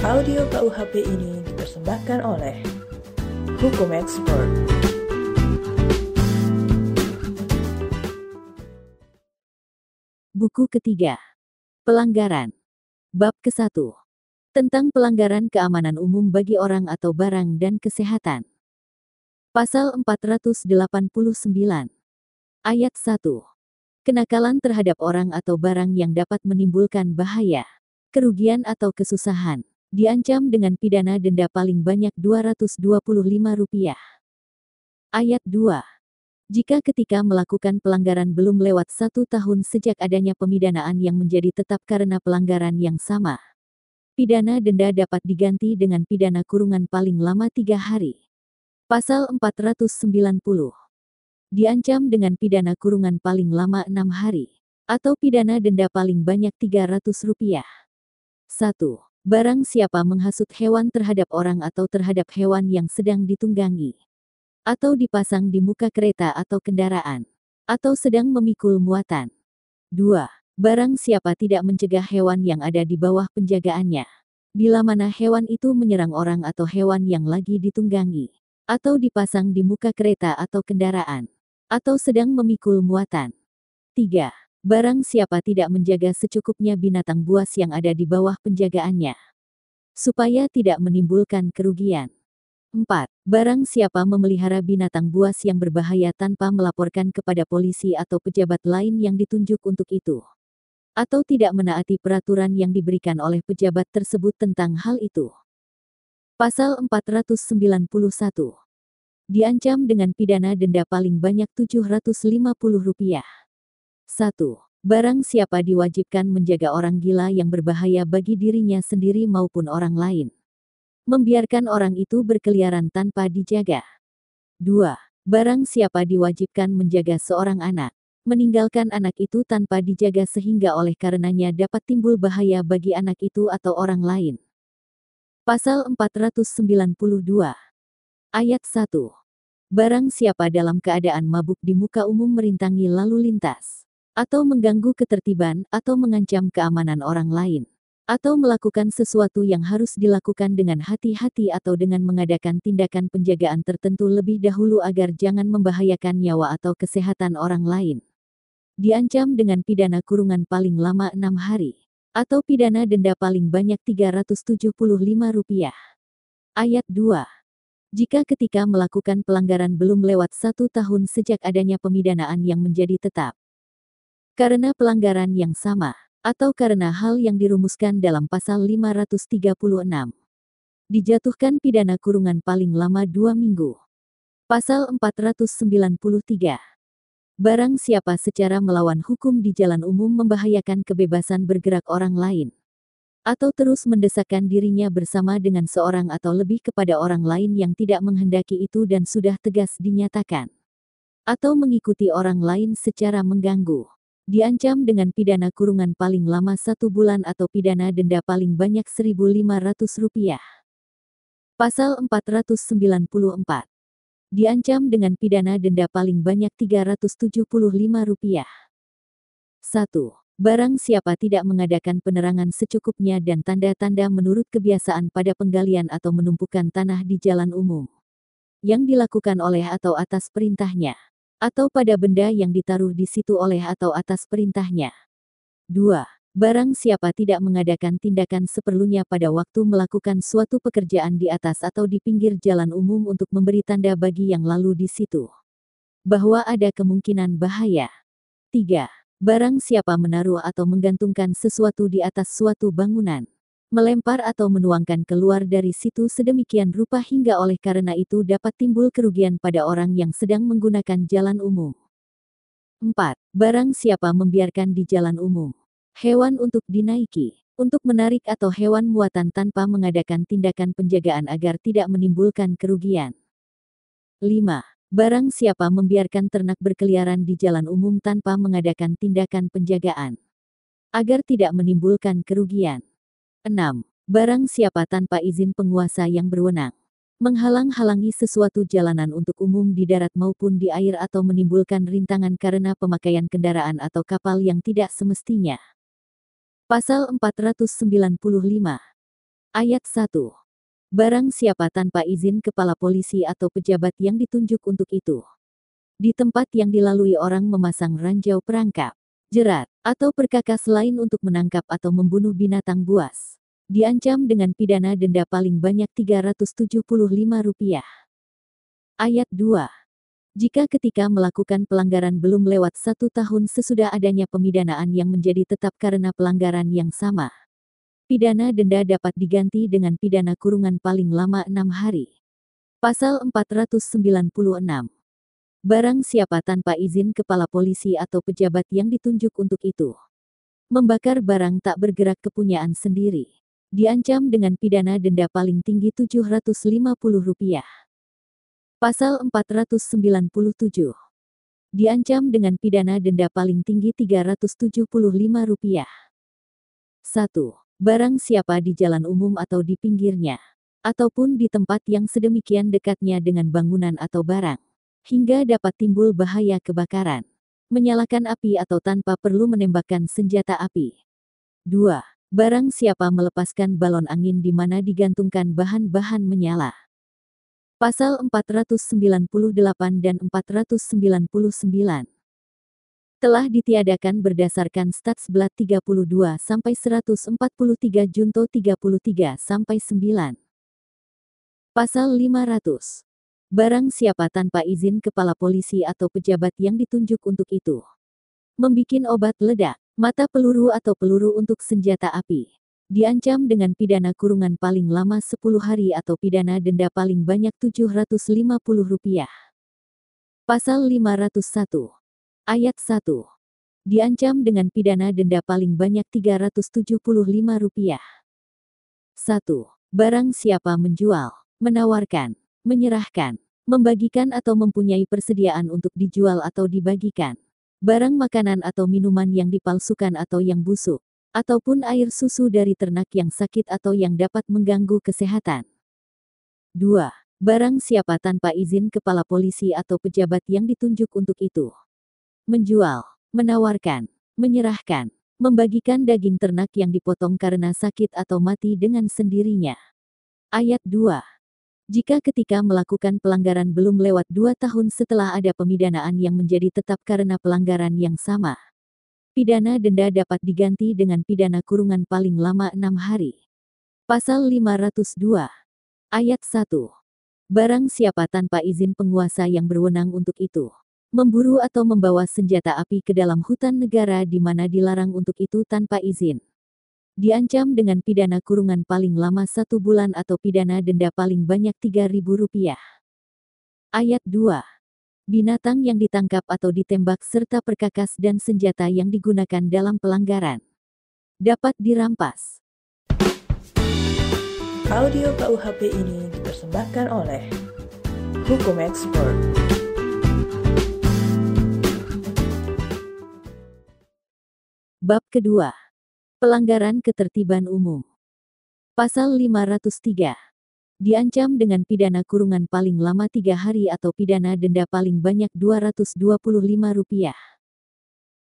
Audio KUHP ini dipersembahkan oleh Hukum Expert. Buku ketiga. Pelanggaran. Bab ke-1. Tentang pelanggaran keamanan umum bagi orang atau barang dan kesehatan. Pasal 489. Ayat 1. Kenakalan terhadap orang atau barang yang dapat menimbulkan bahaya, kerugian atau kesusahan, diancam dengan pidana denda paling banyak Rp225. Ayat 2. Jika ketika melakukan pelanggaran belum lewat satu tahun sejak adanya pemidanaan yang menjadi tetap karena pelanggaran yang sama, pidana denda dapat diganti dengan pidana kurungan paling lama tiga hari. Pasal 490. Diancam dengan pidana kurungan paling lama enam hari, atau pidana denda paling banyak Rp300. 1. Barang siapa menghasut hewan terhadap orang atau terhadap hewan yang sedang ditunggangi, atau dipasang di muka kereta atau kendaraan, atau sedang memikul muatan. 2. Barang siapa tidak mencegah hewan yang ada di bawah penjagaannya. Bila mana hewan itu menyerang orang atau hewan yang lagi ditunggangi, atau dipasang di muka kereta atau kendaraan, atau sedang memikul muatan. 3. Barang siapa tidak menjaga secukupnya binatang buas yang ada di bawah penjagaannya. Supaya tidak menimbulkan kerugian. 4. Barang siapa memelihara binatang buas yang berbahaya tanpa melaporkan kepada polisi atau pejabat lain yang ditunjuk untuk itu. Atau tidak menaati peraturan yang diberikan oleh pejabat tersebut tentang hal itu. Pasal 491. Diancam dengan pidana denda paling banyak Rp750. 1. Barang siapa diwajibkan menjaga orang gila yang berbahaya bagi dirinya sendiri maupun orang lain. Membiarkan orang itu berkeliaran tanpa dijaga. 2. Barang siapa diwajibkan menjaga seorang anak, meninggalkan anak itu tanpa dijaga sehingga oleh karenanya dapat timbul bahaya bagi anak itu atau orang lain. Pasal 492. Ayat 1. Barang siapa dalam keadaan mabuk di muka umum merintangi lalu lintas atau mengganggu ketertiban, atau mengancam keamanan orang lain, atau melakukan sesuatu yang harus dilakukan dengan hati-hati atau dengan mengadakan tindakan penjagaan tertentu lebih dahulu agar jangan membahayakan nyawa atau kesehatan orang lain. Diancam dengan pidana kurungan paling lama enam hari, atau pidana denda paling banyak Rp375. Ayat 2. Jika ketika melakukan pelanggaran belum lewat satu tahun sejak adanya pemidanaan yang menjadi tetap, karena pelanggaran yang sama, atau karena hal yang dirumuskan dalam pasal 536. Dijatuhkan pidana kurungan paling lama dua minggu. Pasal 493. Barang siapa secara melawan hukum di jalan umum membahayakan kebebasan bergerak orang lain. Atau terus mendesakkan dirinya bersama dengan seorang atau lebih kepada orang lain yang tidak menghendaki itu dan sudah tegas dinyatakan. Atau mengikuti orang lain secara mengganggu diancam dengan pidana kurungan paling lama satu bulan atau pidana denda paling banyak Rp1.500. Pasal 494. Diancam dengan pidana denda paling banyak Rp375. 1. Barang siapa tidak mengadakan penerangan secukupnya dan tanda-tanda menurut kebiasaan pada penggalian atau menumpukan tanah di jalan umum. Yang dilakukan oleh atau atas perintahnya atau pada benda yang ditaruh di situ oleh atau atas perintahnya. 2. Barang siapa tidak mengadakan tindakan seperlunya pada waktu melakukan suatu pekerjaan di atas atau di pinggir jalan umum untuk memberi tanda bagi yang lalu di situ. Bahwa ada kemungkinan bahaya. 3. Barang siapa menaruh atau menggantungkan sesuatu di atas suatu bangunan melempar atau menuangkan keluar dari situ sedemikian rupa hingga oleh karena itu dapat timbul kerugian pada orang yang sedang menggunakan jalan umum. 4. Barang siapa membiarkan di jalan umum hewan untuk dinaiki, untuk menarik atau hewan muatan tanpa mengadakan tindakan penjagaan agar tidak menimbulkan kerugian. 5. Barang siapa membiarkan ternak berkeliaran di jalan umum tanpa mengadakan tindakan penjagaan agar tidak menimbulkan kerugian. 6. Barang siapa tanpa izin penguasa yang berwenang menghalang-halangi sesuatu jalanan untuk umum di darat maupun di air atau menimbulkan rintangan karena pemakaian kendaraan atau kapal yang tidak semestinya. Pasal 495. Ayat 1. Barang siapa tanpa izin kepala polisi atau pejabat yang ditunjuk untuk itu. Di tempat yang dilalui orang memasang ranjau perangkap, jerat, atau perkakas lain untuk menangkap atau membunuh binatang buas. Diancam dengan pidana denda paling banyak Rp375. Ayat 2. Jika ketika melakukan pelanggaran belum lewat satu tahun sesudah adanya pemidanaan yang menjadi tetap karena pelanggaran yang sama, Pidana denda dapat diganti dengan pidana kurungan paling lama enam hari. Pasal 496. Barang siapa tanpa izin kepala polisi atau pejabat yang ditunjuk untuk itu. Membakar barang tak bergerak kepunyaan sendiri. Diancam dengan pidana denda paling tinggi Rp750. Pasal 497. Diancam dengan pidana denda paling tinggi Rp375. 1 barang siapa di jalan umum atau di pinggirnya, ataupun di tempat yang sedemikian dekatnya dengan bangunan atau barang, hingga dapat timbul bahaya kebakaran, menyalakan api atau tanpa perlu menembakkan senjata api. 2. Barang siapa melepaskan balon angin di mana digantungkan bahan-bahan menyala. Pasal 498 dan 499 telah ditiadakan berdasarkan Stats Blat 32 sampai 143 Junto 33 sampai 9. Pasal 500. Barang siapa tanpa izin kepala polisi atau pejabat yang ditunjuk untuk itu. Membikin obat ledak, mata peluru atau peluru untuk senjata api. Diancam dengan pidana kurungan paling lama 10 hari atau pidana denda paling banyak Rp750. Pasal 501 Ayat 1. Diancam dengan pidana denda paling banyak Rp375. 1. Barang siapa menjual, menawarkan, menyerahkan, membagikan atau mempunyai persediaan untuk dijual atau dibagikan. Barang makanan atau minuman yang dipalsukan atau yang busuk, ataupun air susu dari ternak yang sakit atau yang dapat mengganggu kesehatan. 2. Barang siapa tanpa izin kepala polisi atau pejabat yang ditunjuk untuk itu menjual, menawarkan, menyerahkan, membagikan daging ternak yang dipotong karena sakit atau mati dengan sendirinya. Ayat 2. Jika ketika melakukan pelanggaran belum lewat dua tahun setelah ada pemidanaan yang menjadi tetap karena pelanggaran yang sama, pidana denda dapat diganti dengan pidana kurungan paling lama enam hari. Pasal 502. Ayat 1. Barang siapa tanpa izin penguasa yang berwenang untuk itu memburu atau membawa senjata api ke dalam hutan negara di mana dilarang untuk itu tanpa izin. Diancam dengan pidana kurungan paling lama satu bulan atau pidana denda paling banyak Rp3.000. Ayat 2. Binatang yang ditangkap atau ditembak serta perkakas dan senjata yang digunakan dalam pelanggaran dapat dirampas. Audio KUHP ini dipersembahkan oleh Hukum Expert. Bab kedua. Pelanggaran ketertiban umum. Pasal 503. Diancam dengan pidana kurungan paling lama tiga hari atau pidana denda paling banyak Rp225.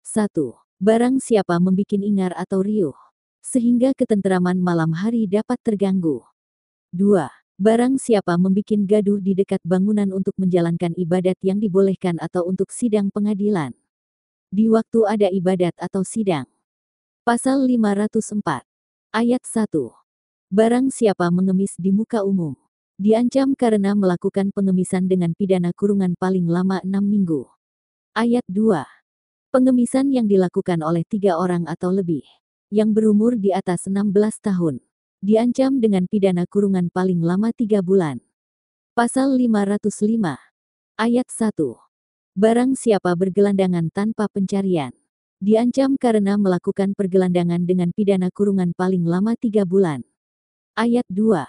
1. Barang siapa membikin ingar atau riuh, sehingga ketenteraman malam hari dapat terganggu. 2. Barang siapa membikin gaduh di dekat bangunan untuk menjalankan ibadat yang dibolehkan atau untuk sidang pengadilan di waktu ada ibadat atau sidang. Pasal 504. Ayat 1. Barang siapa mengemis di muka umum, diancam karena melakukan pengemisan dengan pidana kurungan paling lama enam minggu. Ayat 2. Pengemisan yang dilakukan oleh tiga orang atau lebih, yang berumur di atas 16 tahun, diancam dengan pidana kurungan paling lama tiga bulan. Pasal 505. Ayat 1. Barang siapa bergelandangan tanpa pencarian, diancam karena melakukan pergelandangan dengan pidana kurungan paling lama tiga bulan. Ayat 2.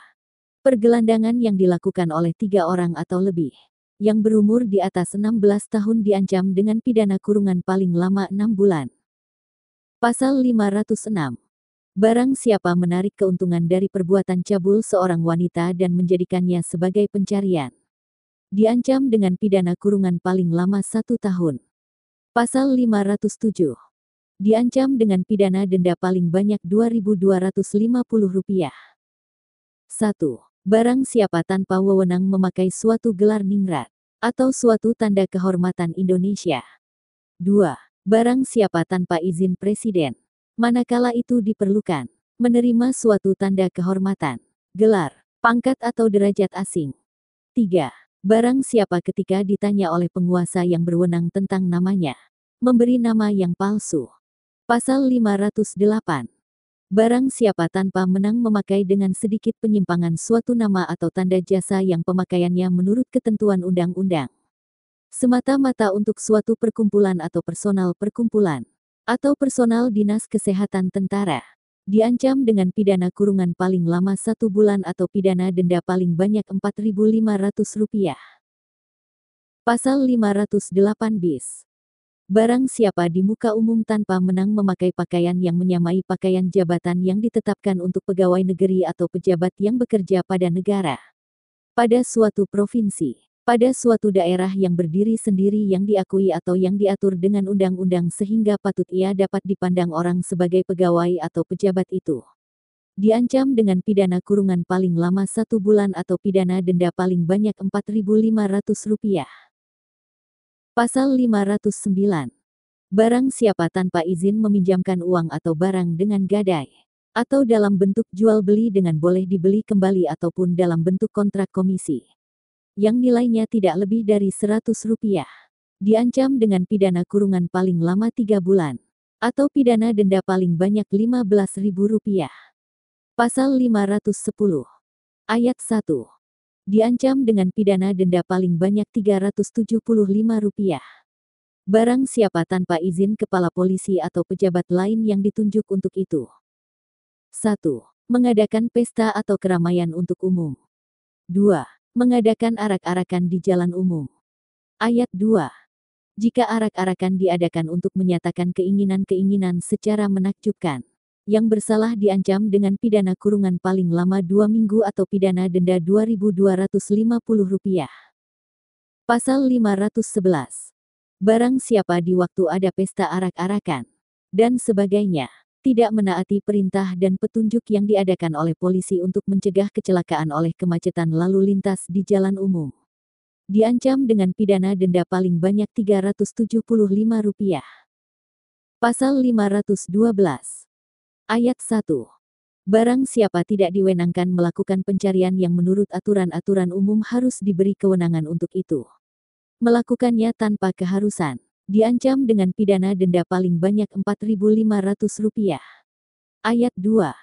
Pergelandangan yang dilakukan oleh tiga orang atau lebih, yang berumur di atas 16 tahun diancam dengan pidana kurungan paling lama enam bulan. Pasal 506. Barang siapa menarik keuntungan dari perbuatan cabul seorang wanita dan menjadikannya sebagai pencarian diancam dengan pidana kurungan paling lama satu tahun. Pasal 507. Diancam dengan pidana denda paling banyak Rp2.250. 1. Barang siapa tanpa wewenang memakai suatu gelar ningrat atau suatu tanda kehormatan Indonesia. 2. Barang siapa tanpa izin presiden, manakala itu diperlukan, menerima suatu tanda kehormatan, gelar, pangkat atau derajat asing. 3. Barang siapa ketika ditanya oleh penguasa yang berwenang tentang namanya, memberi nama yang palsu. Pasal 508 Barang siapa tanpa menang memakai dengan sedikit penyimpangan suatu nama atau tanda jasa yang pemakaiannya menurut ketentuan undang-undang. Semata-mata untuk suatu perkumpulan atau personal perkumpulan, atau personal dinas kesehatan tentara. Diancam dengan pidana kurungan paling lama satu bulan atau pidana denda paling banyak Rp4.500. Pasal 508 bis Barang siapa di muka umum tanpa menang memakai pakaian yang menyamai pakaian jabatan yang ditetapkan untuk pegawai negeri atau pejabat yang bekerja pada negara. Pada suatu provinsi, pada suatu daerah yang berdiri sendiri yang diakui atau yang diatur dengan undang-undang sehingga patut ia dapat dipandang orang sebagai pegawai atau pejabat itu. Diancam dengan pidana kurungan paling lama satu bulan atau pidana denda paling banyak Rp4.500. Pasal 509. Barang siapa tanpa izin meminjamkan uang atau barang dengan gadai, atau dalam bentuk jual beli dengan boleh dibeli kembali ataupun dalam bentuk kontrak komisi, yang nilainya tidak lebih dari 100 rupiah, diancam dengan pidana kurungan paling lama tiga bulan, atau pidana denda paling banyak 15 ribu rupiah. Pasal 510. Ayat 1 diancam dengan pidana denda paling banyak Rp375. Barang siapa tanpa izin kepala polisi atau pejabat lain yang ditunjuk untuk itu. 1. Mengadakan pesta atau keramaian untuk umum. 2. Mengadakan arak-arakan di jalan umum. Ayat 2. Jika arak-arakan diadakan untuk menyatakan keinginan-keinginan secara menakjubkan yang bersalah diancam dengan pidana kurungan paling lama dua minggu atau pidana denda Rp2.250. Pasal 511. Barang siapa di waktu ada pesta arak-arakan, dan sebagainya, tidak menaati perintah dan petunjuk yang diadakan oleh polisi untuk mencegah kecelakaan oleh kemacetan lalu lintas di jalan umum. Diancam dengan pidana denda paling banyak Rp375. Pasal 512 Ayat 1. Barang siapa tidak diwenangkan melakukan pencarian yang menurut aturan-aturan umum harus diberi kewenangan untuk itu. Melakukannya tanpa keharusan. Diancam dengan pidana denda paling banyak Rp4.500. Ayat 2.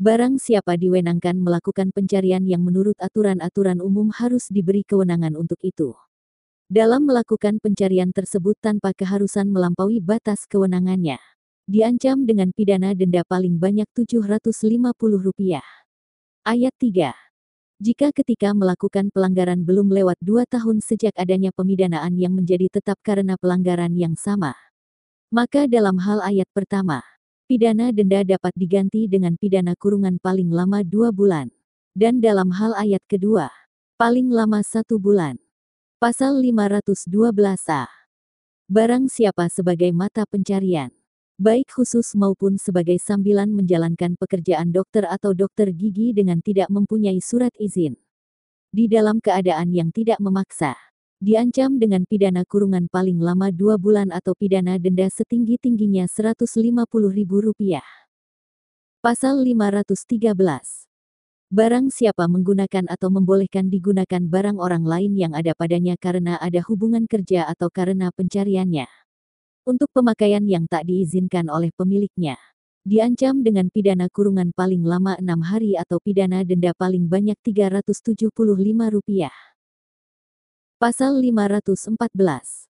Barang siapa diwenangkan melakukan pencarian yang menurut aturan-aturan umum harus diberi kewenangan untuk itu. Dalam melakukan pencarian tersebut tanpa keharusan melampaui batas kewenangannya diancam dengan pidana denda paling banyak Rp750. Ayat 3. Jika ketika melakukan pelanggaran belum lewat dua tahun sejak adanya pemidanaan yang menjadi tetap karena pelanggaran yang sama, maka dalam hal ayat pertama, pidana denda dapat diganti dengan pidana kurungan paling lama dua bulan. Dan dalam hal ayat kedua, paling lama satu bulan. Pasal 512a. Barang siapa sebagai mata pencarian baik khusus maupun sebagai sambilan menjalankan pekerjaan dokter atau dokter gigi dengan tidak mempunyai surat izin. Di dalam keadaan yang tidak memaksa, diancam dengan pidana kurungan paling lama dua bulan atau pidana denda setinggi-tingginya Rp150.000. Pasal 513 Barang siapa menggunakan atau membolehkan digunakan barang orang lain yang ada padanya karena ada hubungan kerja atau karena pencariannya untuk pemakaian yang tak diizinkan oleh pemiliknya. Diancam dengan pidana kurungan paling lama enam hari atau pidana denda paling banyak Rp375. Pasal 514.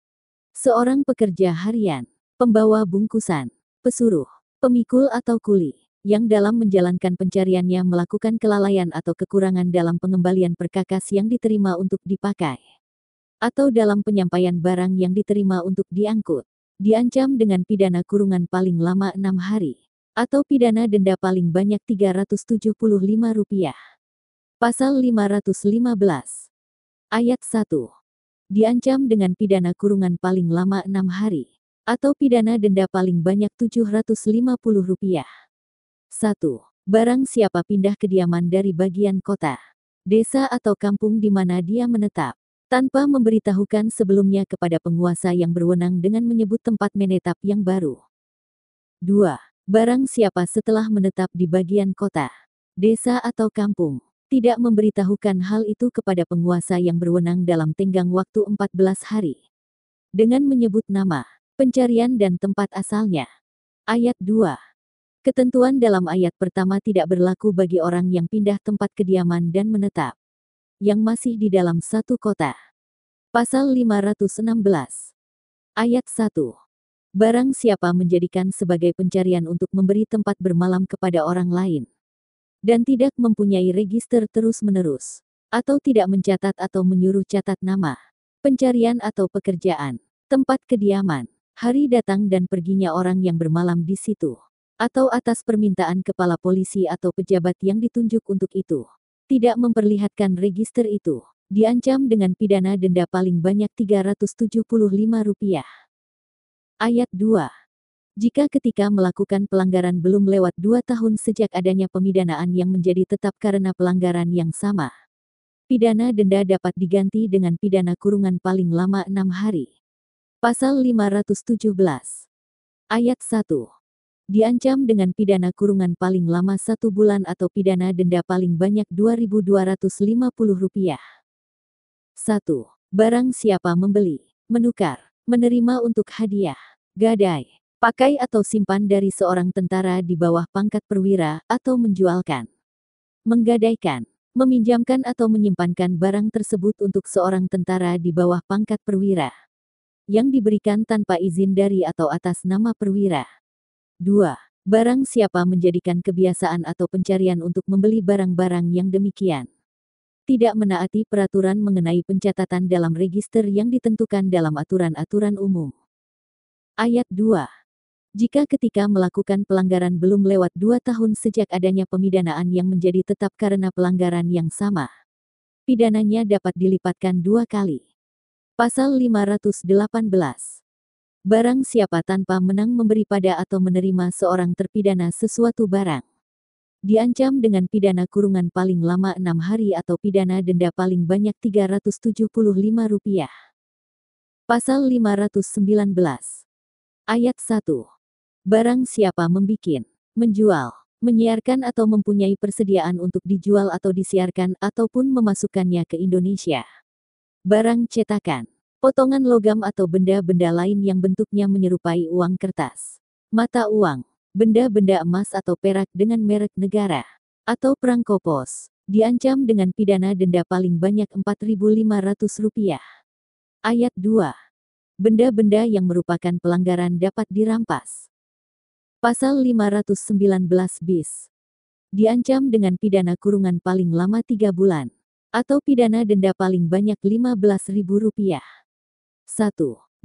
Seorang pekerja harian, pembawa bungkusan, pesuruh, pemikul atau kuli, yang dalam menjalankan pencariannya melakukan kelalaian atau kekurangan dalam pengembalian perkakas yang diterima untuk dipakai, atau dalam penyampaian barang yang diterima untuk diangkut diancam dengan pidana kurungan paling lama enam hari, atau pidana denda paling banyak Rp375. Pasal 515. Ayat 1. Diancam dengan pidana kurungan paling lama enam hari, atau pidana denda paling banyak Rp750. 1. Barang siapa pindah kediaman dari bagian kota, desa atau kampung di mana dia menetap, tanpa memberitahukan sebelumnya kepada penguasa yang berwenang dengan menyebut tempat menetap yang baru. 2. Barang siapa setelah menetap di bagian kota, desa atau kampung, tidak memberitahukan hal itu kepada penguasa yang berwenang dalam tenggang waktu 14 hari. Dengan menyebut nama, pencarian dan tempat asalnya. Ayat 2. Ketentuan dalam ayat pertama tidak berlaku bagi orang yang pindah tempat kediaman dan menetap. Yang masih di dalam satu kota. Pasal 516. Ayat 1. Barang siapa menjadikan sebagai pencarian untuk memberi tempat bermalam kepada orang lain dan tidak mempunyai register terus-menerus, atau tidak mencatat atau menyuruh catat nama, pencarian atau pekerjaan, tempat kediaman, hari datang dan perginya orang yang bermalam di situ, atau atas permintaan kepala polisi atau pejabat yang ditunjuk untuk itu, tidak memperlihatkan register itu, diancam dengan pidana denda paling banyak Rp375. Ayat 2 jika ketika melakukan pelanggaran belum lewat dua tahun sejak adanya pemidanaan yang menjadi tetap karena pelanggaran yang sama. Pidana denda dapat diganti dengan pidana kurungan paling lama enam hari. Pasal 517. Ayat 1. Diancam dengan pidana kurungan paling lama satu bulan atau pidana denda paling banyak Rp2.250. 1. Barang siapa membeli, menukar, menerima untuk hadiah, gadai, pakai atau simpan dari seorang tentara di bawah pangkat perwira, atau menjualkan, menggadaikan, meminjamkan atau menyimpankan barang tersebut untuk seorang tentara di bawah pangkat perwira, yang diberikan tanpa izin dari atau atas nama perwira. 2. Barang siapa menjadikan kebiasaan atau pencarian untuk membeli barang-barang yang demikian. Tidak menaati peraturan mengenai pencatatan dalam register yang ditentukan dalam aturan-aturan umum. Ayat 2. Jika ketika melakukan pelanggaran belum lewat dua tahun sejak adanya pemidanaan yang menjadi tetap karena pelanggaran yang sama, pidananya dapat dilipatkan dua kali. Pasal 518 Barang siapa tanpa menang memberi pada atau menerima seorang terpidana sesuatu barang, diancam dengan pidana kurungan paling lama enam hari atau pidana denda paling banyak Rp375. Pasal 519 Ayat 1 Barang siapa membikin, menjual, menyiarkan atau mempunyai persediaan untuk dijual atau disiarkan ataupun memasukkannya ke Indonesia. Barang cetakan, potongan logam atau benda-benda lain yang bentuknya menyerupai uang kertas, mata uang, benda-benda emas atau perak dengan merek negara, atau perangko pos, diancam dengan pidana denda paling banyak Rp4.500. Ayat 2. Benda-benda yang merupakan pelanggaran dapat dirampas. Pasal 519 bis. Diancam dengan pidana kurungan paling lama tiga bulan. Atau pidana denda paling banyak Rp15.000. 1.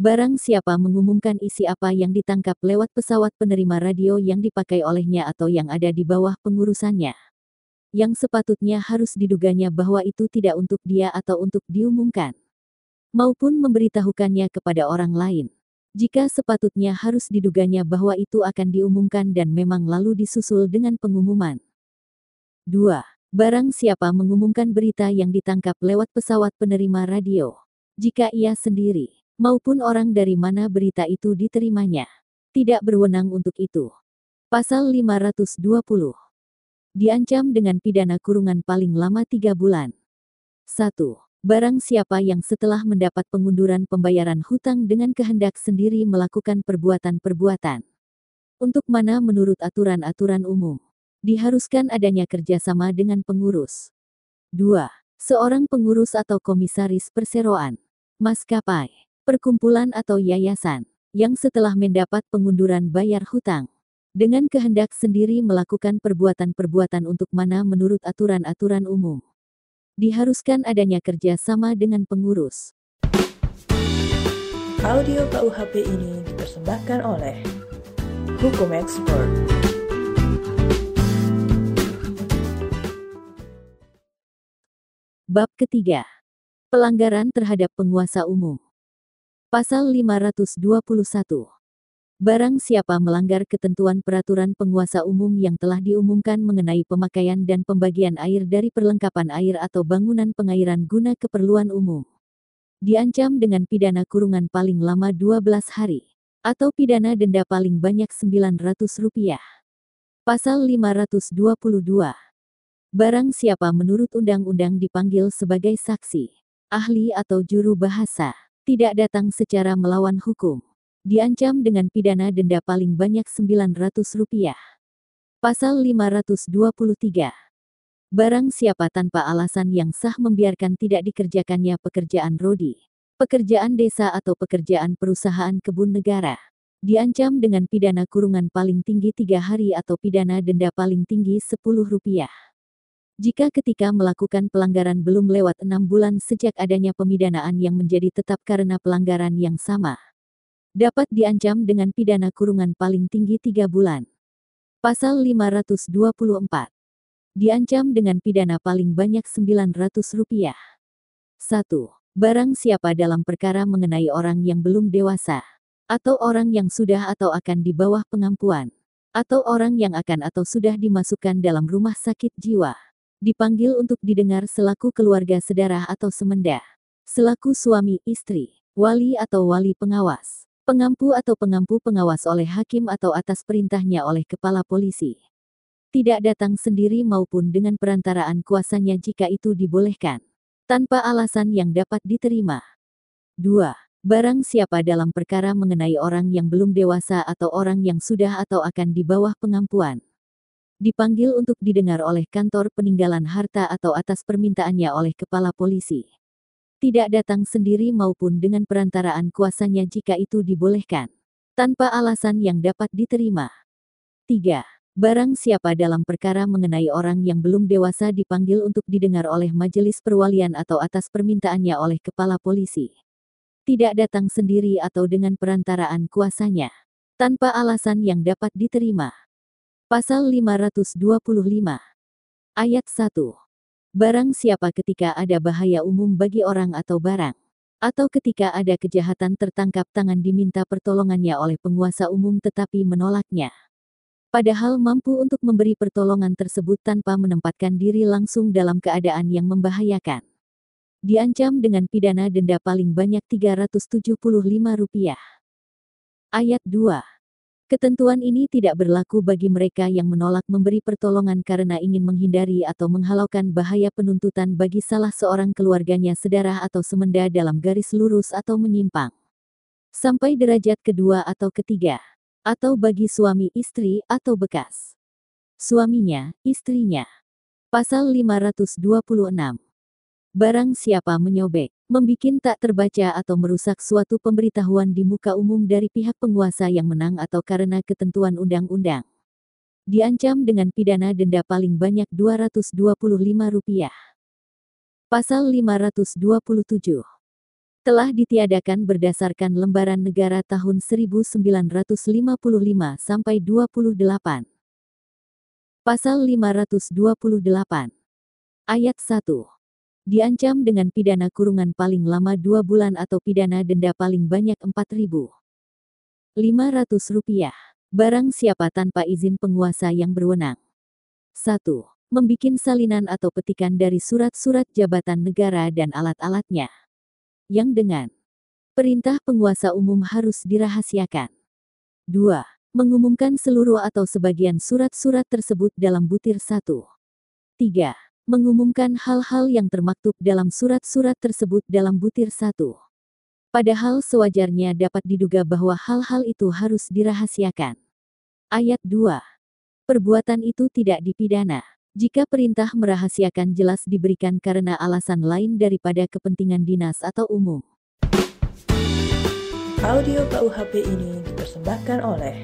Barang siapa mengumumkan isi apa yang ditangkap lewat pesawat penerima radio yang dipakai olehnya atau yang ada di bawah pengurusannya. Yang sepatutnya harus diduganya bahwa itu tidak untuk dia atau untuk diumumkan. Maupun memberitahukannya kepada orang lain jika sepatutnya harus diduganya bahwa itu akan diumumkan dan memang lalu disusul dengan pengumuman. 2. Barang siapa mengumumkan berita yang ditangkap lewat pesawat penerima radio, jika ia sendiri, maupun orang dari mana berita itu diterimanya, tidak berwenang untuk itu. Pasal 520. Diancam dengan pidana kurungan paling lama tiga bulan. 1. Barang siapa yang setelah mendapat pengunduran pembayaran hutang dengan kehendak sendiri melakukan perbuatan-perbuatan. Untuk mana menurut aturan-aturan umum. Diharuskan adanya kerjasama dengan pengurus. 2. Seorang pengurus atau komisaris perseroan, maskapai, perkumpulan atau yayasan, yang setelah mendapat pengunduran bayar hutang, dengan kehendak sendiri melakukan perbuatan-perbuatan untuk mana menurut aturan-aturan umum diharuskan adanya kerja sama dengan pengurus. Audio KUHP ini dipersembahkan oleh Hukum Expert. Bab ketiga. Pelanggaran terhadap penguasa umum. Pasal 521. Barang siapa melanggar ketentuan peraturan penguasa umum yang telah diumumkan mengenai pemakaian dan pembagian air dari perlengkapan air atau bangunan pengairan guna keperluan umum. Diancam dengan pidana kurungan paling lama 12 hari. Atau pidana denda paling banyak Rp900. Pasal 522. Barang siapa menurut undang-undang dipanggil sebagai saksi, ahli atau juru bahasa, tidak datang secara melawan hukum, diancam dengan pidana denda paling banyak Rp900. Pasal 523. Barang siapa tanpa alasan yang sah membiarkan tidak dikerjakannya pekerjaan rodi, pekerjaan desa atau pekerjaan perusahaan kebun negara. Diancam dengan pidana kurungan paling tinggi tiga hari atau pidana denda paling tinggi sepuluh rupiah. Jika ketika melakukan pelanggaran belum lewat enam bulan sejak adanya pemidanaan yang menjadi tetap karena pelanggaran yang sama, dapat diancam dengan pidana kurungan paling tinggi tiga bulan. Pasal 524. Diancam dengan pidana paling banyak Rp900. 1. Barang siapa dalam perkara mengenai orang yang belum dewasa, atau orang yang sudah atau akan di bawah pengampuan, atau orang yang akan atau sudah dimasukkan dalam rumah sakit jiwa, dipanggil untuk didengar selaku keluarga sedarah atau semenda, selaku suami istri, wali atau wali pengawas, pengampu atau pengampu pengawas oleh hakim atau atas perintahnya oleh kepala polisi. Tidak datang sendiri maupun dengan perantaraan kuasanya jika itu dibolehkan tanpa alasan yang dapat diterima. 2. Barang siapa dalam perkara mengenai orang yang belum dewasa atau orang yang sudah atau akan di bawah pengampuan. Dipanggil untuk didengar oleh kantor peninggalan harta atau atas permintaannya oleh kepala polisi. Tidak datang sendiri maupun dengan perantaraan kuasanya jika itu dibolehkan. Tanpa alasan yang dapat diterima. 3. Barang siapa dalam perkara mengenai orang yang belum dewasa dipanggil untuk didengar oleh majelis perwalian atau atas permintaannya oleh kepala polisi. Tidak datang sendiri atau dengan perantaraan kuasanya. Tanpa alasan yang dapat diterima. Pasal 525. Ayat 1. Barang siapa ketika ada bahaya umum bagi orang atau barang. Atau ketika ada kejahatan tertangkap tangan diminta pertolongannya oleh penguasa umum tetapi menolaknya Padahal mampu untuk memberi pertolongan tersebut tanpa menempatkan diri langsung dalam keadaan yang membahayakan. Diancam dengan pidana denda paling banyak Rp375. Ayat 2. Ketentuan ini tidak berlaku bagi mereka yang menolak memberi pertolongan karena ingin menghindari atau menghalaukan bahaya penuntutan bagi salah seorang keluarganya sedarah atau semenda dalam garis lurus atau menyimpang. Sampai derajat kedua atau ketiga atau bagi suami istri atau bekas. Suaminya, istrinya. Pasal 526. Barang siapa menyobek, membikin tak terbaca atau merusak suatu pemberitahuan di muka umum dari pihak penguasa yang menang atau karena ketentuan undang-undang. Diancam dengan pidana denda paling banyak Rp225. Pasal 527 telah ditiadakan berdasarkan lembaran negara tahun 1955 sampai 28. Pasal 528. Ayat 1. Diancam dengan pidana kurungan paling lama 2 bulan atau pidana denda paling banyak Rp4.500. Barang siapa tanpa izin penguasa yang berwenang. 1. Membikin salinan atau petikan dari surat-surat jabatan negara dan alat-alatnya yang dengan perintah penguasa umum harus dirahasiakan. 2. Mengumumkan seluruh atau sebagian surat-surat tersebut dalam butir 1. 3. Mengumumkan hal-hal yang termaktub dalam surat-surat tersebut dalam butir 1. Padahal sewajarnya dapat diduga bahwa hal-hal itu harus dirahasiakan. Ayat 2. Perbuatan itu tidak dipidana. Jika perintah merahasiakan jelas diberikan karena alasan lain daripada kepentingan dinas atau umum. Audio KUHP ini dipersembahkan oleh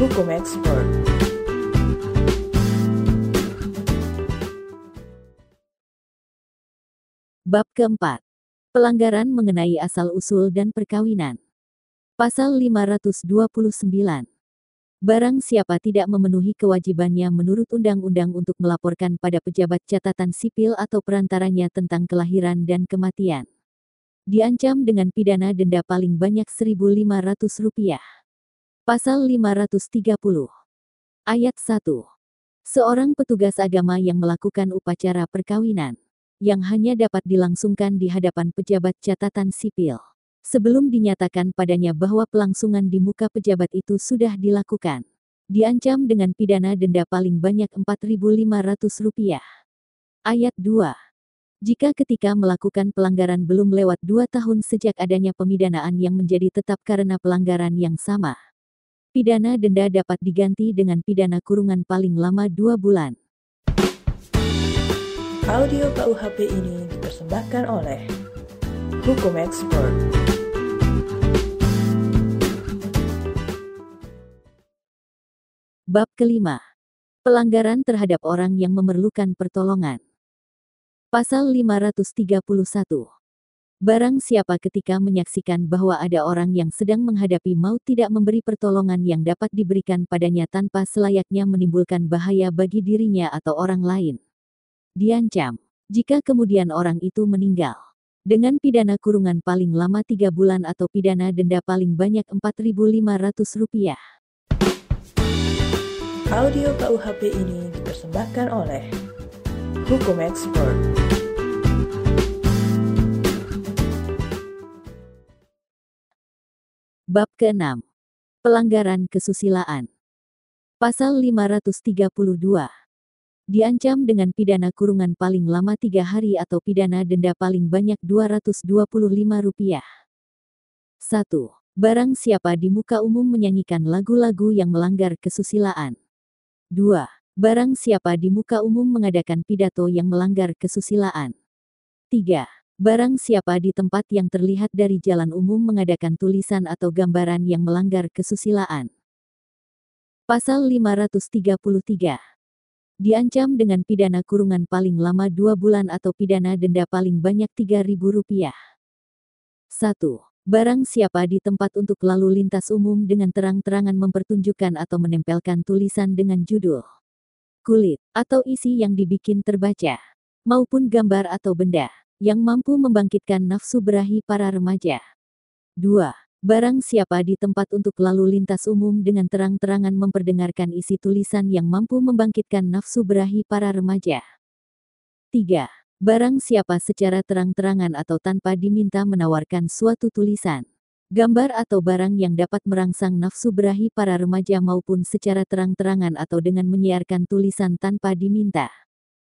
Hukum Expert. Bab keempat. Pelanggaran mengenai asal-usul dan perkawinan. Pasal 529. Barang siapa tidak memenuhi kewajibannya menurut undang-undang untuk melaporkan pada pejabat catatan sipil atau perantaranya tentang kelahiran dan kematian. Diancam dengan pidana denda paling banyak Rp1.500. Pasal 530. Ayat 1. Seorang petugas agama yang melakukan upacara perkawinan yang hanya dapat dilangsungkan di hadapan pejabat catatan sipil sebelum dinyatakan padanya bahwa pelangsungan di muka pejabat itu sudah dilakukan. Diancam dengan pidana denda paling banyak Rp4.500. Ayat 2. Jika ketika melakukan pelanggaran belum lewat dua tahun sejak adanya pemidanaan yang menjadi tetap karena pelanggaran yang sama, pidana denda dapat diganti dengan pidana kurungan paling lama dua bulan. Audio KUHP ini dipersembahkan oleh Hukum Expert. Bab kelima. Pelanggaran terhadap orang yang memerlukan pertolongan. Pasal 531. Barang siapa ketika menyaksikan bahwa ada orang yang sedang menghadapi maut tidak memberi pertolongan yang dapat diberikan padanya tanpa selayaknya menimbulkan bahaya bagi dirinya atau orang lain. Diancam, jika kemudian orang itu meninggal. Dengan pidana kurungan paling lama tiga bulan atau pidana denda paling banyak Rp4.500. Audio KUHP ini dipersembahkan oleh Hukum Expert. Bab ke-6. Pelanggaran kesusilaan. Pasal 532. Diancam dengan pidana kurungan paling lama tiga hari atau pidana denda paling banyak Rp225. 1. Barang siapa di muka umum menyanyikan lagu-lagu yang melanggar kesusilaan. 2. Barang siapa di muka umum mengadakan pidato yang melanggar kesusilaan. 3. Barang siapa di tempat yang terlihat dari jalan umum mengadakan tulisan atau gambaran yang melanggar kesusilaan. Pasal 533. Diancam dengan pidana kurungan paling lama dua bulan atau pidana denda paling banyak Rp3.000. 1. Barang siapa di tempat untuk lalu lintas umum dengan terang-terangan mempertunjukkan atau menempelkan tulisan dengan judul, kulit, atau isi yang dibikin terbaca, maupun gambar atau benda, yang mampu membangkitkan nafsu berahi para remaja. 2. Barang siapa di tempat untuk lalu lintas umum dengan terang-terangan memperdengarkan isi tulisan yang mampu membangkitkan nafsu berahi para remaja. 3. Barang siapa secara terang-terangan atau tanpa diminta menawarkan suatu tulisan, gambar atau barang yang dapat merangsang nafsu berahi para remaja maupun secara terang-terangan atau dengan menyiarkan tulisan tanpa diminta.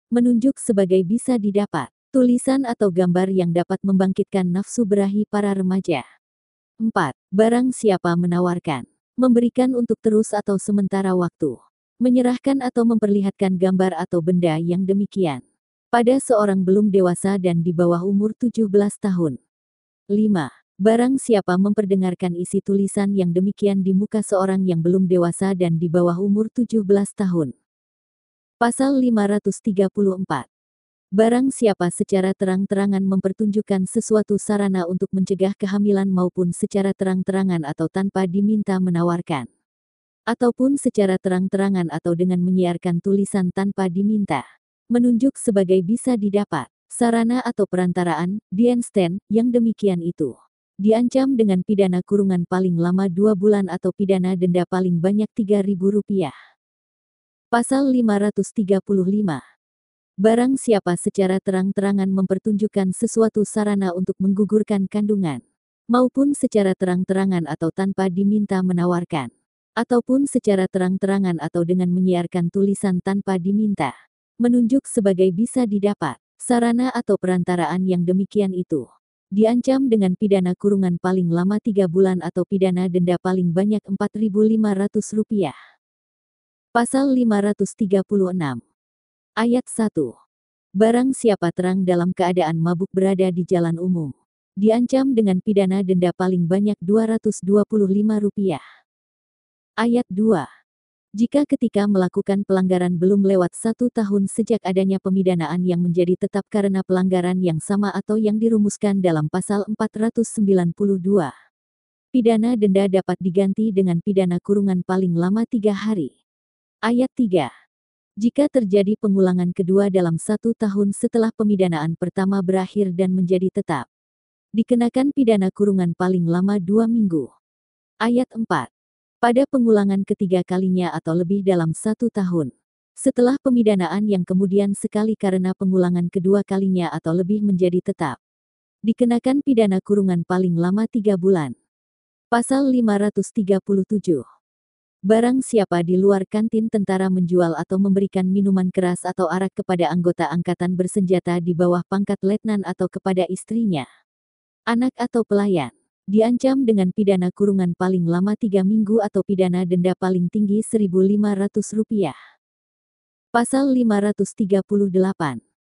Menunjuk sebagai bisa didapat, tulisan atau gambar yang dapat membangkitkan nafsu berahi para remaja. 4. Barang siapa menawarkan, memberikan untuk terus atau sementara waktu, menyerahkan atau memperlihatkan gambar atau benda yang demikian pada seorang belum dewasa dan di bawah umur 17 tahun. 5. Barang siapa memperdengarkan isi tulisan yang demikian di muka seorang yang belum dewasa dan di bawah umur 17 tahun. Pasal 534. Barang siapa secara terang-terangan mempertunjukkan sesuatu sarana untuk mencegah kehamilan maupun secara terang-terangan atau tanpa diminta menawarkan. Ataupun secara terang-terangan atau dengan menyiarkan tulisan tanpa diminta menunjuk sebagai bisa didapat, sarana atau perantaraan, diensten, yang demikian itu. Diancam dengan pidana kurungan paling lama dua bulan atau pidana denda paling banyak Rp3.000. Pasal 535. Barang siapa secara terang-terangan mempertunjukkan sesuatu sarana untuk menggugurkan kandungan, maupun secara terang-terangan atau tanpa diminta menawarkan, ataupun secara terang-terangan atau dengan menyiarkan tulisan tanpa diminta, menunjuk sebagai bisa didapat, sarana atau perantaraan yang demikian itu. Diancam dengan pidana kurungan paling lama tiga bulan atau pidana denda paling banyak Rp4.500. Pasal 536. Ayat 1. Barang siapa terang dalam keadaan mabuk berada di jalan umum. Diancam dengan pidana denda paling banyak Rp225. Ayat 2. Jika ketika melakukan pelanggaran belum lewat satu tahun sejak adanya pemidanaan yang menjadi tetap karena pelanggaran yang sama atau yang dirumuskan dalam pasal 492. Pidana denda dapat diganti dengan pidana kurungan paling lama tiga hari. Ayat 3. Jika terjadi pengulangan kedua dalam satu tahun setelah pemidanaan pertama berakhir dan menjadi tetap, dikenakan pidana kurungan paling lama dua minggu. Ayat 4. pada pengulangan ketiga kalinya atau lebih dalam satu tahun. Setelah pemidanaan yang kemudian sekali karena pengulangan kedua kalinya atau lebih menjadi tetap. Dikenakan pidana kurungan paling lama tiga bulan. Pasal 537. Barang siapa di luar kantin tentara menjual atau memberikan minuman keras atau arak kepada anggota angkatan bersenjata di bawah pangkat letnan atau kepada istrinya, anak atau pelayan diancam dengan pidana kurungan paling lama tiga minggu atau pidana denda paling tinggi Rp1.500. Pasal 538.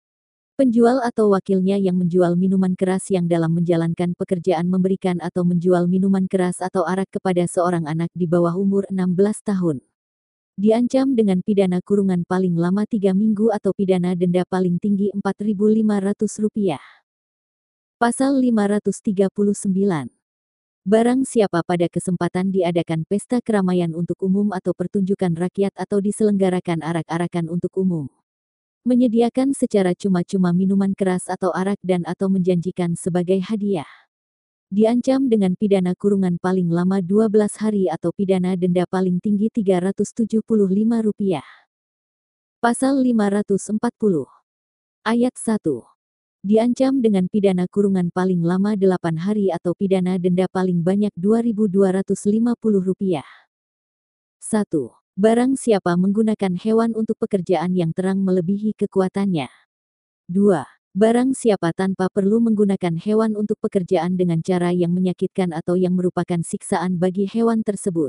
Penjual atau wakilnya yang menjual minuman keras yang dalam menjalankan pekerjaan memberikan atau menjual minuman keras atau arak kepada seorang anak di bawah umur 16 tahun. Diancam dengan pidana kurungan paling lama tiga minggu atau pidana denda paling tinggi Rp4.500. Pasal 539. Barang siapa pada kesempatan diadakan pesta keramaian untuk umum atau pertunjukan rakyat atau diselenggarakan arak-arakan untuk umum. Menyediakan secara cuma-cuma minuman keras atau arak dan atau menjanjikan sebagai hadiah. Diancam dengan pidana kurungan paling lama 12 hari atau pidana denda paling tinggi Rp375. Pasal 540. Ayat 1 diancam dengan pidana kurungan paling lama 8 hari atau pidana denda paling banyak Rp2.250. 1. Barang siapa menggunakan hewan untuk pekerjaan yang terang melebihi kekuatannya. 2. Barang siapa tanpa perlu menggunakan hewan untuk pekerjaan dengan cara yang menyakitkan atau yang merupakan siksaan bagi hewan tersebut.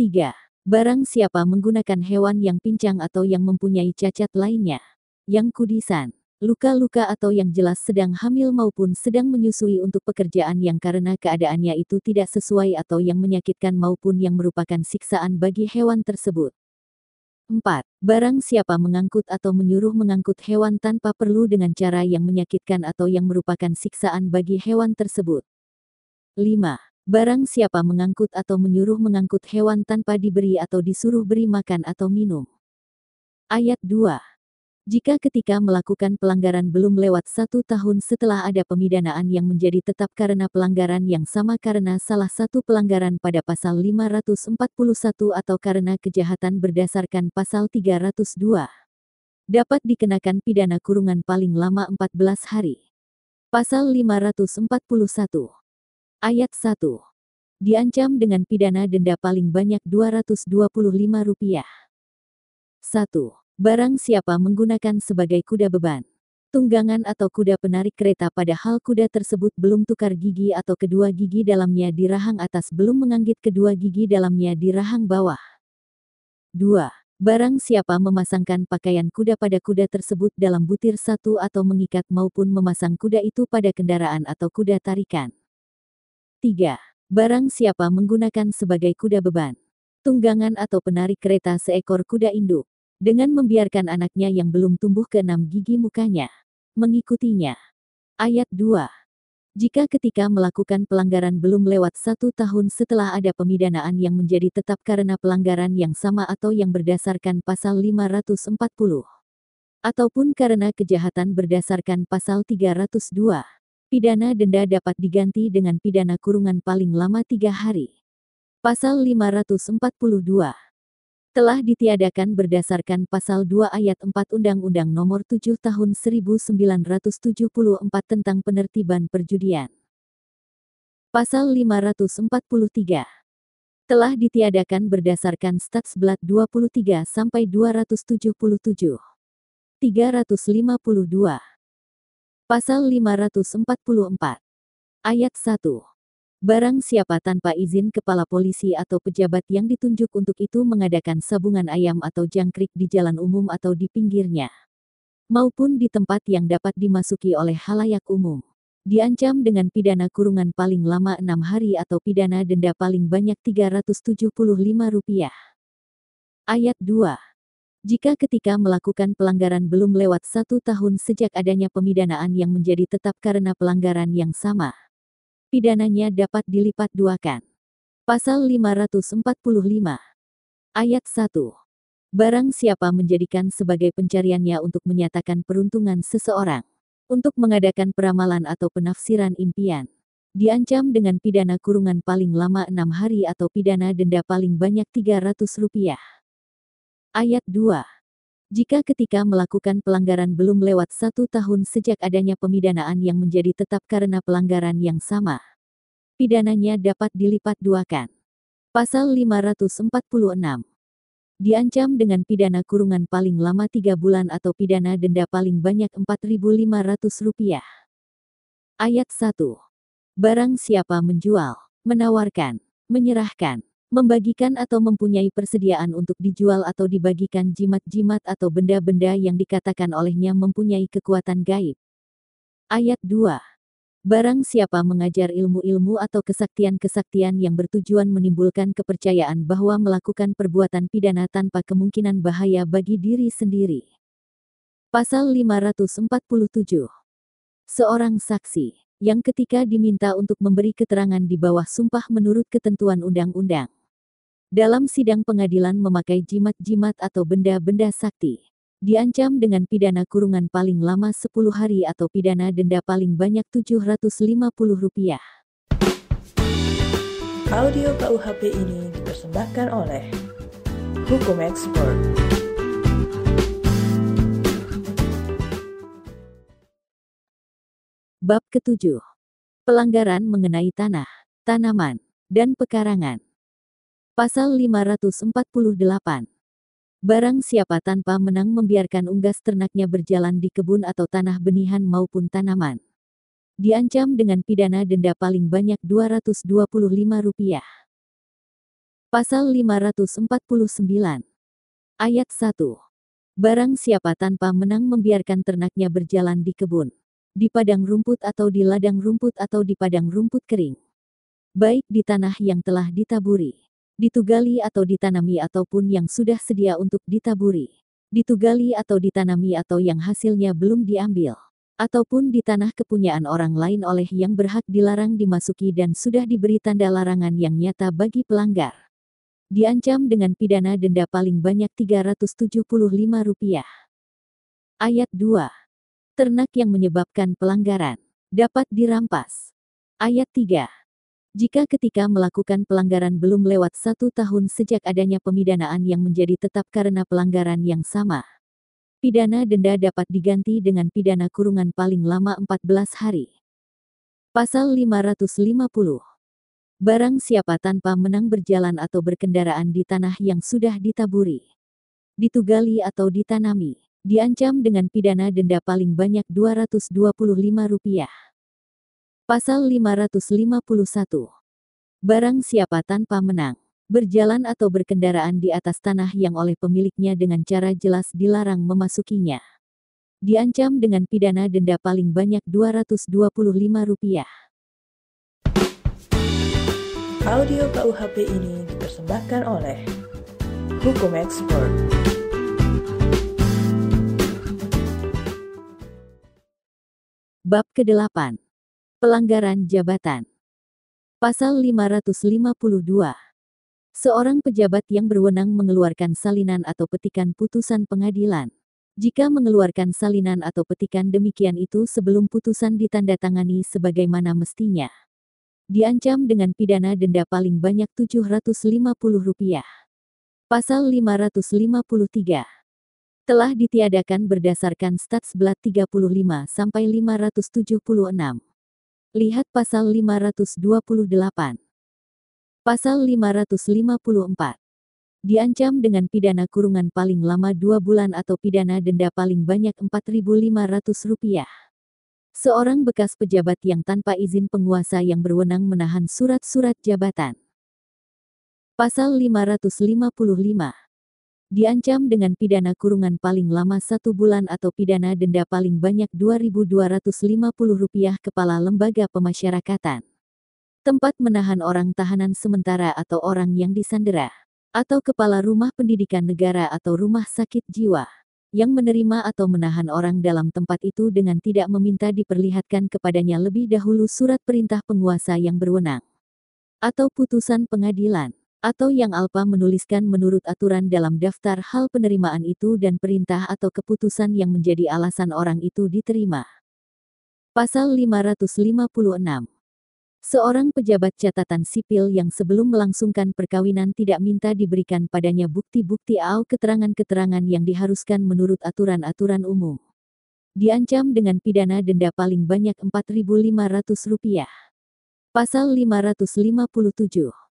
3. Barang siapa menggunakan hewan yang pincang atau yang mempunyai cacat lainnya. Yang kudisan luka-luka atau yang jelas sedang hamil maupun sedang menyusui untuk pekerjaan yang karena keadaannya itu tidak sesuai atau yang menyakitkan maupun yang merupakan siksaan bagi hewan tersebut. 4. Barang siapa mengangkut atau menyuruh mengangkut hewan tanpa perlu dengan cara yang menyakitkan atau yang merupakan siksaan bagi hewan tersebut. 5. Barang siapa mengangkut atau menyuruh mengangkut hewan tanpa diberi atau disuruh beri makan atau minum. Ayat 2. Jika ketika melakukan pelanggaran belum lewat satu tahun setelah ada pemidanaan yang menjadi tetap karena pelanggaran yang sama karena salah satu pelanggaran pada pasal 541 atau karena kejahatan berdasarkan pasal 302, dapat dikenakan pidana kurungan paling lama 14 hari. Pasal 541 Ayat 1 Diancam dengan pidana denda paling banyak Rp225. 1. Barang siapa menggunakan sebagai kuda beban, tunggangan atau kuda penarik kereta padahal kuda tersebut belum tukar gigi atau kedua gigi dalamnya di rahang atas belum menganggit kedua gigi dalamnya di rahang bawah. 2. Barang siapa memasangkan pakaian kuda pada kuda tersebut dalam butir satu atau mengikat maupun memasang kuda itu pada kendaraan atau kuda tarikan. 3. Barang siapa menggunakan sebagai kuda beban, tunggangan atau penarik kereta seekor kuda induk, dengan membiarkan anaknya yang belum tumbuh ke enam gigi mukanya mengikutinya. Ayat 2. Jika ketika melakukan pelanggaran belum lewat satu tahun setelah ada pemidanaan yang menjadi tetap karena pelanggaran yang sama atau yang berdasarkan pasal 540, ataupun karena kejahatan berdasarkan pasal 302, pidana denda dapat diganti dengan pidana kurungan paling lama tiga hari. Pasal 542 telah ditiadakan berdasarkan pasal 2 ayat 4 Undang-Undang Nomor 7 Tahun 1974 tentang Penertiban Perjudian. Pasal 543 telah ditiadakan berdasarkan Stats Blat 23 sampai 277. 352. Pasal 544 ayat 1 Barang siapa tanpa izin kepala polisi atau pejabat yang ditunjuk untuk itu mengadakan sabungan ayam atau jangkrik di jalan umum atau di pinggirnya, maupun di tempat yang dapat dimasuki oleh halayak umum, diancam dengan pidana kurungan paling lama enam hari atau pidana denda paling banyak Rp375. Ayat 2. Jika ketika melakukan pelanggaran belum lewat satu tahun sejak adanya pemidanaan yang menjadi tetap karena pelanggaran yang sama, pidananya dapat dilipat duakan. Pasal 545 Ayat 1 Barang siapa menjadikan sebagai pencariannya untuk menyatakan peruntungan seseorang, untuk mengadakan peramalan atau penafsiran impian, Diancam dengan pidana kurungan paling lama enam hari atau pidana denda paling banyak Rp300. Ayat 2. Jika ketika melakukan pelanggaran belum lewat satu tahun sejak adanya pemidanaan yang menjadi tetap karena pelanggaran yang sama, pidananya dapat dilipat duakan. Pasal 546 diancam dengan pidana kurungan paling lama tiga bulan atau pidana denda paling banyak Rp4.500. Ayat 1. Barang siapa menjual, menawarkan, menyerahkan, membagikan atau mempunyai persediaan untuk dijual atau dibagikan jimat-jimat atau benda-benda yang dikatakan olehnya mempunyai kekuatan gaib. Ayat 2. Barang siapa mengajar ilmu-ilmu atau kesaktian-kesaktian yang bertujuan menimbulkan kepercayaan bahwa melakukan perbuatan pidana tanpa kemungkinan bahaya bagi diri sendiri. Pasal 547. Seorang saksi yang ketika diminta untuk memberi keterangan di bawah sumpah menurut ketentuan undang-undang. Dalam sidang pengadilan memakai jimat-jimat atau benda-benda sakti diancam dengan pidana kurungan paling lama 10 hari atau pidana denda paling banyak Rp750. Audio KUHP ini dipersembahkan oleh Hukum Expert. Bab ketujuh. Pelanggaran mengenai tanah, tanaman, dan pekarangan. Pasal 548 Barang siapa tanpa menang membiarkan unggas ternaknya berjalan di kebun atau tanah benihan maupun tanaman. Diancam dengan pidana denda paling banyak Rp225. Pasal 549. Ayat 1. Barang siapa tanpa menang membiarkan ternaknya berjalan di kebun, di padang rumput atau di ladang rumput atau di padang rumput kering. Baik di tanah yang telah ditaburi ditugali atau ditanami ataupun yang sudah sedia untuk ditaburi, ditugali atau ditanami atau yang hasilnya belum diambil, ataupun di tanah kepunyaan orang lain oleh yang berhak dilarang dimasuki dan sudah diberi tanda larangan yang nyata bagi pelanggar. Diancam dengan pidana denda paling banyak Rp375. Ayat 2. Ternak yang menyebabkan pelanggaran dapat dirampas. Ayat 3 jika ketika melakukan pelanggaran belum lewat satu tahun sejak adanya pemidanaan yang menjadi tetap karena pelanggaran yang sama. Pidana denda dapat diganti dengan pidana kurungan paling lama 14 hari. Pasal 550. Barang siapa tanpa menang berjalan atau berkendaraan di tanah yang sudah ditaburi, ditugali atau ditanami, diancam dengan pidana denda paling banyak Rp225. Pasal 551. Barang siapa tanpa menang, berjalan atau berkendaraan di atas tanah yang oleh pemiliknya dengan cara jelas dilarang memasukinya. Diancam dengan pidana denda paling banyak Rp225. Audio KUHP ini dipersembahkan oleh Hukum Expert. Bab ke-8 Pelanggaran jabatan. Pasal 552. Seorang pejabat yang berwenang mengeluarkan salinan atau petikan putusan pengadilan. Jika mengeluarkan salinan atau petikan demikian itu sebelum putusan ditandatangani sebagaimana mestinya. Diancam dengan pidana denda paling banyak Rp750. Pasal 553 telah ditiadakan berdasarkan Stats Blat 35 sampai 576. Lihat pasal 528. Pasal 554. Diancam dengan pidana kurungan paling lama dua bulan atau pidana denda paling banyak Rp4.500. Seorang bekas pejabat yang tanpa izin penguasa yang berwenang menahan surat-surat jabatan. Pasal 555 diancam dengan pidana kurungan paling lama satu bulan atau pidana denda paling banyak Rp2.250 kepala lembaga pemasyarakatan. Tempat menahan orang tahanan sementara atau orang yang disandera. Atau kepala rumah pendidikan negara atau rumah sakit jiwa. Yang menerima atau menahan orang dalam tempat itu dengan tidak meminta diperlihatkan kepadanya lebih dahulu surat perintah penguasa yang berwenang. Atau putusan pengadilan atau yang Alpa menuliskan menurut aturan dalam daftar hal penerimaan itu dan perintah atau keputusan yang menjadi alasan orang itu diterima. Pasal 556 Seorang pejabat catatan sipil yang sebelum melangsungkan perkawinan tidak minta diberikan padanya bukti-bukti atau keterangan-keterangan yang diharuskan menurut aturan-aturan umum. Diancam dengan pidana denda paling banyak Rp4.500. Pasal 557.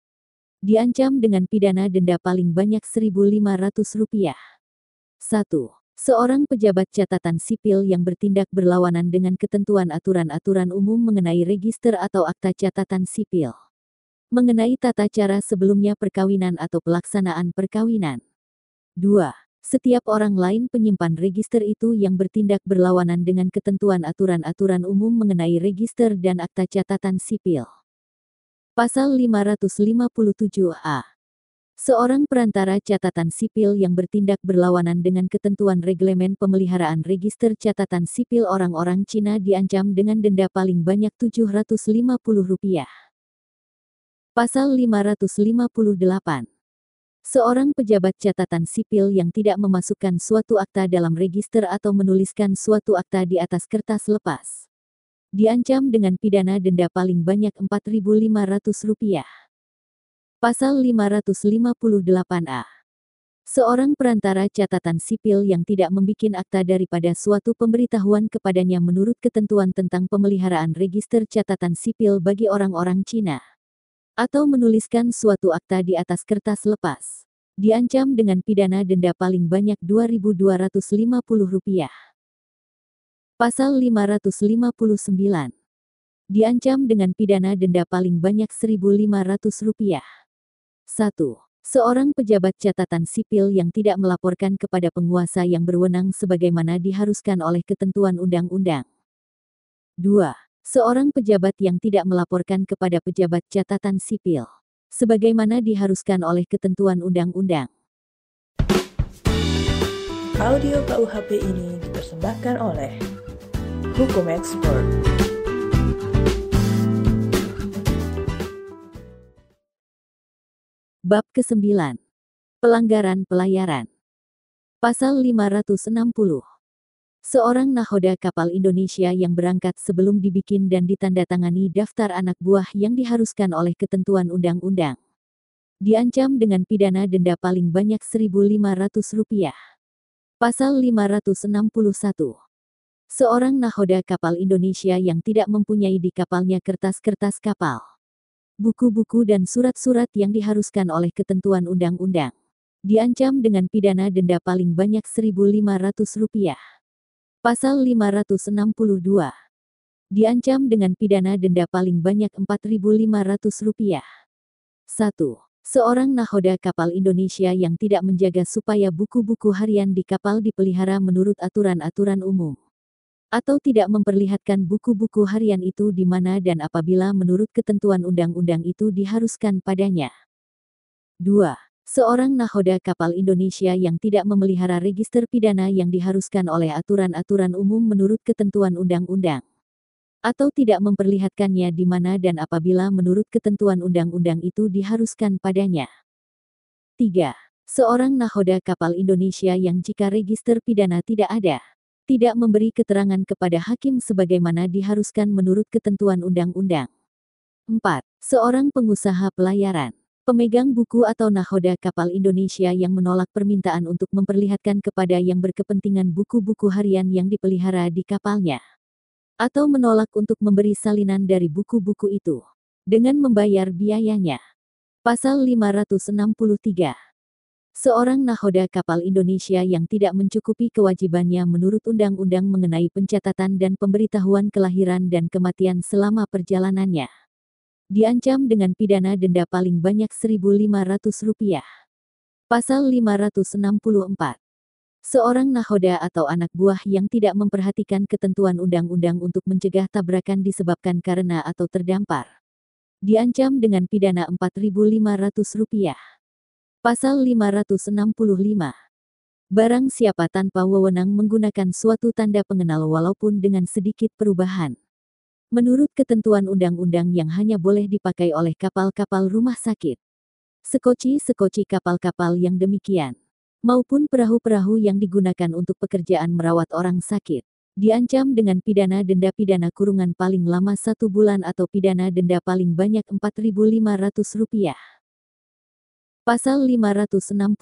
Diancam dengan pidana denda paling banyak Rp1.500. 1. Seorang pejabat catatan sipil yang bertindak berlawanan dengan ketentuan aturan-aturan umum mengenai register atau akta catatan sipil. Mengenai tata cara sebelumnya perkawinan atau pelaksanaan perkawinan. 2. Setiap orang lain penyimpan register itu yang bertindak berlawanan dengan ketentuan aturan-aturan umum mengenai register dan akta catatan sipil. Pasal 557A Seorang perantara catatan sipil yang bertindak berlawanan dengan ketentuan reglemen pemeliharaan register catatan sipil orang-orang Cina diancam dengan denda paling banyak Rp750. Pasal 558 Seorang pejabat catatan sipil yang tidak memasukkan suatu akta dalam register atau menuliskan suatu akta di atas kertas lepas. Diancam dengan pidana denda paling banyak Rp4.500. Pasal 558A. Seorang perantara catatan sipil yang tidak membuat akta daripada suatu pemberitahuan kepadanya menurut ketentuan tentang pemeliharaan register catatan sipil bagi orang-orang Cina. Atau menuliskan suatu akta di atas kertas lepas. Diancam dengan pidana denda paling banyak Rp2.250. Pasal 559. Diancam dengan pidana denda paling banyak Rp1.500. 1. Seorang pejabat catatan sipil yang tidak melaporkan kepada penguasa yang berwenang sebagaimana diharuskan oleh ketentuan undang-undang. 2. Seorang pejabat yang tidak melaporkan kepada pejabat catatan sipil. Sebagaimana diharuskan oleh ketentuan undang-undang. Audio KUHP ini dipersembahkan oleh Hukum Expert. Bab ke-9. Pelanggaran pelayaran. Pasal 560. Seorang nahoda kapal Indonesia yang berangkat sebelum dibikin dan ditandatangani daftar anak buah yang diharuskan oleh ketentuan undang-undang. Diancam dengan pidana denda paling banyak Rp1.500. Pasal 561. Seorang nahoda kapal Indonesia yang tidak mempunyai di kapalnya kertas-kertas kapal buku-buku dan surat-surat yang diharuskan oleh ketentuan undang-undang. Diancam dengan pidana denda paling banyak Rp1.500. Pasal 562. Diancam dengan pidana denda paling banyak Rp4.500. 1. Seorang nahoda kapal Indonesia yang tidak menjaga supaya buku-buku harian di kapal dipelihara menurut aturan-aturan umum atau tidak memperlihatkan buku-buku harian itu di mana dan apabila menurut ketentuan undang-undang itu diharuskan padanya. 2. Seorang nahoda kapal Indonesia yang tidak memelihara register pidana yang diharuskan oleh aturan-aturan umum menurut ketentuan undang-undang. Atau tidak memperlihatkannya di mana dan apabila menurut ketentuan undang-undang itu diharuskan padanya. 3. Seorang nahoda kapal Indonesia yang jika register pidana tidak ada, tidak memberi keterangan kepada hakim sebagaimana diharuskan menurut ketentuan undang-undang. 4. Seorang pengusaha pelayaran, pemegang buku atau nahoda kapal Indonesia yang menolak permintaan untuk memperlihatkan kepada yang berkepentingan buku-buku harian yang dipelihara di kapalnya. Atau menolak untuk memberi salinan dari buku-buku itu. Dengan membayar biayanya. Pasal 563 Seorang nahoda kapal Indonesia yang tidak mencukupi kewajibannya menurut undang-undang mengenai pencatatan dan pemberitahuan kelahiran dan kematian selama perjalanannya. Diancam dengan pidana denda paling banyak Rp1.500. Pasal 564. Seorang nahoda atau anak buah yang tidak memperhatikan ketentuan undang-undang untuk mencegah tabrakan disebabkan karena atau terdampar. Diancam dengan pidana Rp4.500. Pasal 565. Barang siapa tanpa wewenang menggunakan suatu tanda pengenal walaupun dengan sedikit perubahan. Menurut ketentuan undang-undang yang hanya boleh dipakai oleh kapal-kapal rumah sakit. Sekoci-sekoci kapal-kapal yang demikian. Maupun perahu-perahu yang digunakan untuk pekerjaan merawat orang sakit. diancam dengan pidana denda pidana kurungan paling lama satu bulan atau pidana denda paling banyak Rp4.500. Pasal 566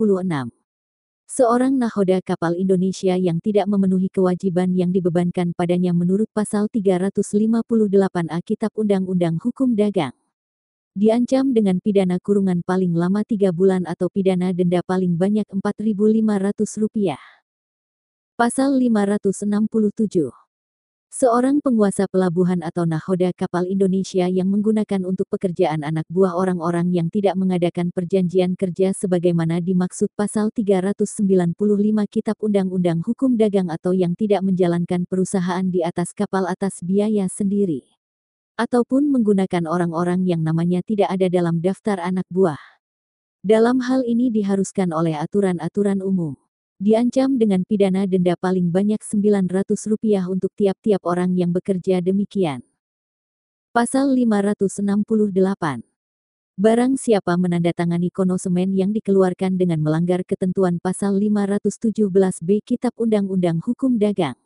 Seorang nahoda kapal Indonesia yang tidak memenuhi kewajiban yang dibebankan padanya menurut pasal 358A Kitab Undang-Undang Hukum Dagang. Diancam dengan pidana kurungan paling lama tiga bulan atau pidana denda paling banyak Rp4.500. Pasal 567 Seorang penguasa pelabuhan atau nahoda kapal Indonesia yang menggunakan untuk pekerjaan anak buah orang-orang yang tidak mengadakan perjanjian kerja sebagaimana dimaksud pasal 395 Kitab Undang-Undang Hukum Dagang atau yang tidak menjalankan perusahaan di atas kapal atas biaya sendiri. Ataupun menggunakan orang-orang yang namanya tidak ada dalam daftar anak buah. Dalam hal ini diharuskan oleh aturan-aturan umum diancam dengan pidana denda paling banyak Rp900 untuk tiap-tiap orang yang bekerja demikian. Pasal 568 Barang siapa menandatangani konosemen yang dikeluarkan dengan melanggar ketentuan pasal 517b Kitab Undang-Undang Hukum Dagang.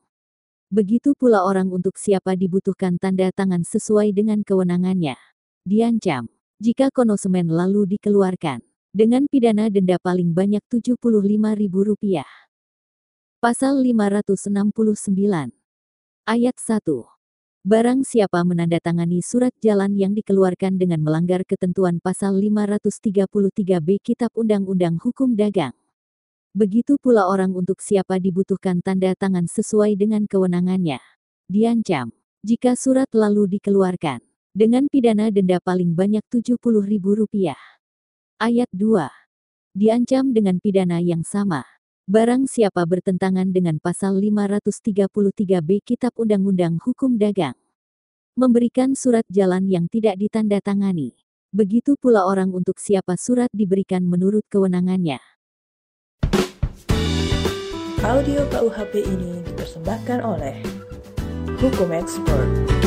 Begitu pula orang untuk siapa dibutuhkan tanda tangan sesuai dengan kewenangannya. Diancam, jika konosemen lalu dikeluarkan dengan pidana denda paling banyak Rp75.000. Pasal 569. Ayat 1. Barang siapa menandatangani surat jalan yang dikeluarkan dengan melanggar ketentuan pasal 533b Kitab Undang-Undang Hukum Dagang. Begitu pula orang untuk siapa dibutuhkan tanda tangan sesuai dengan kewenangannya. Diancam, jika surat lalu dikeluarkan, dengan pidana denda paling banyak Rp70.000. Ayat 2. Diancam dengan pidana yang sama. Barang siapa bertentangan dengan pasal 533b Kitab Undang-Undang Hukum Dagang. Memberikan surat jalan yang tidak ditandatangani. Begitu pula orang untuk siapa surat diberikan menurut kewenangannya. Audio KUHP ini dipersembahkan oleh Hukum Expert.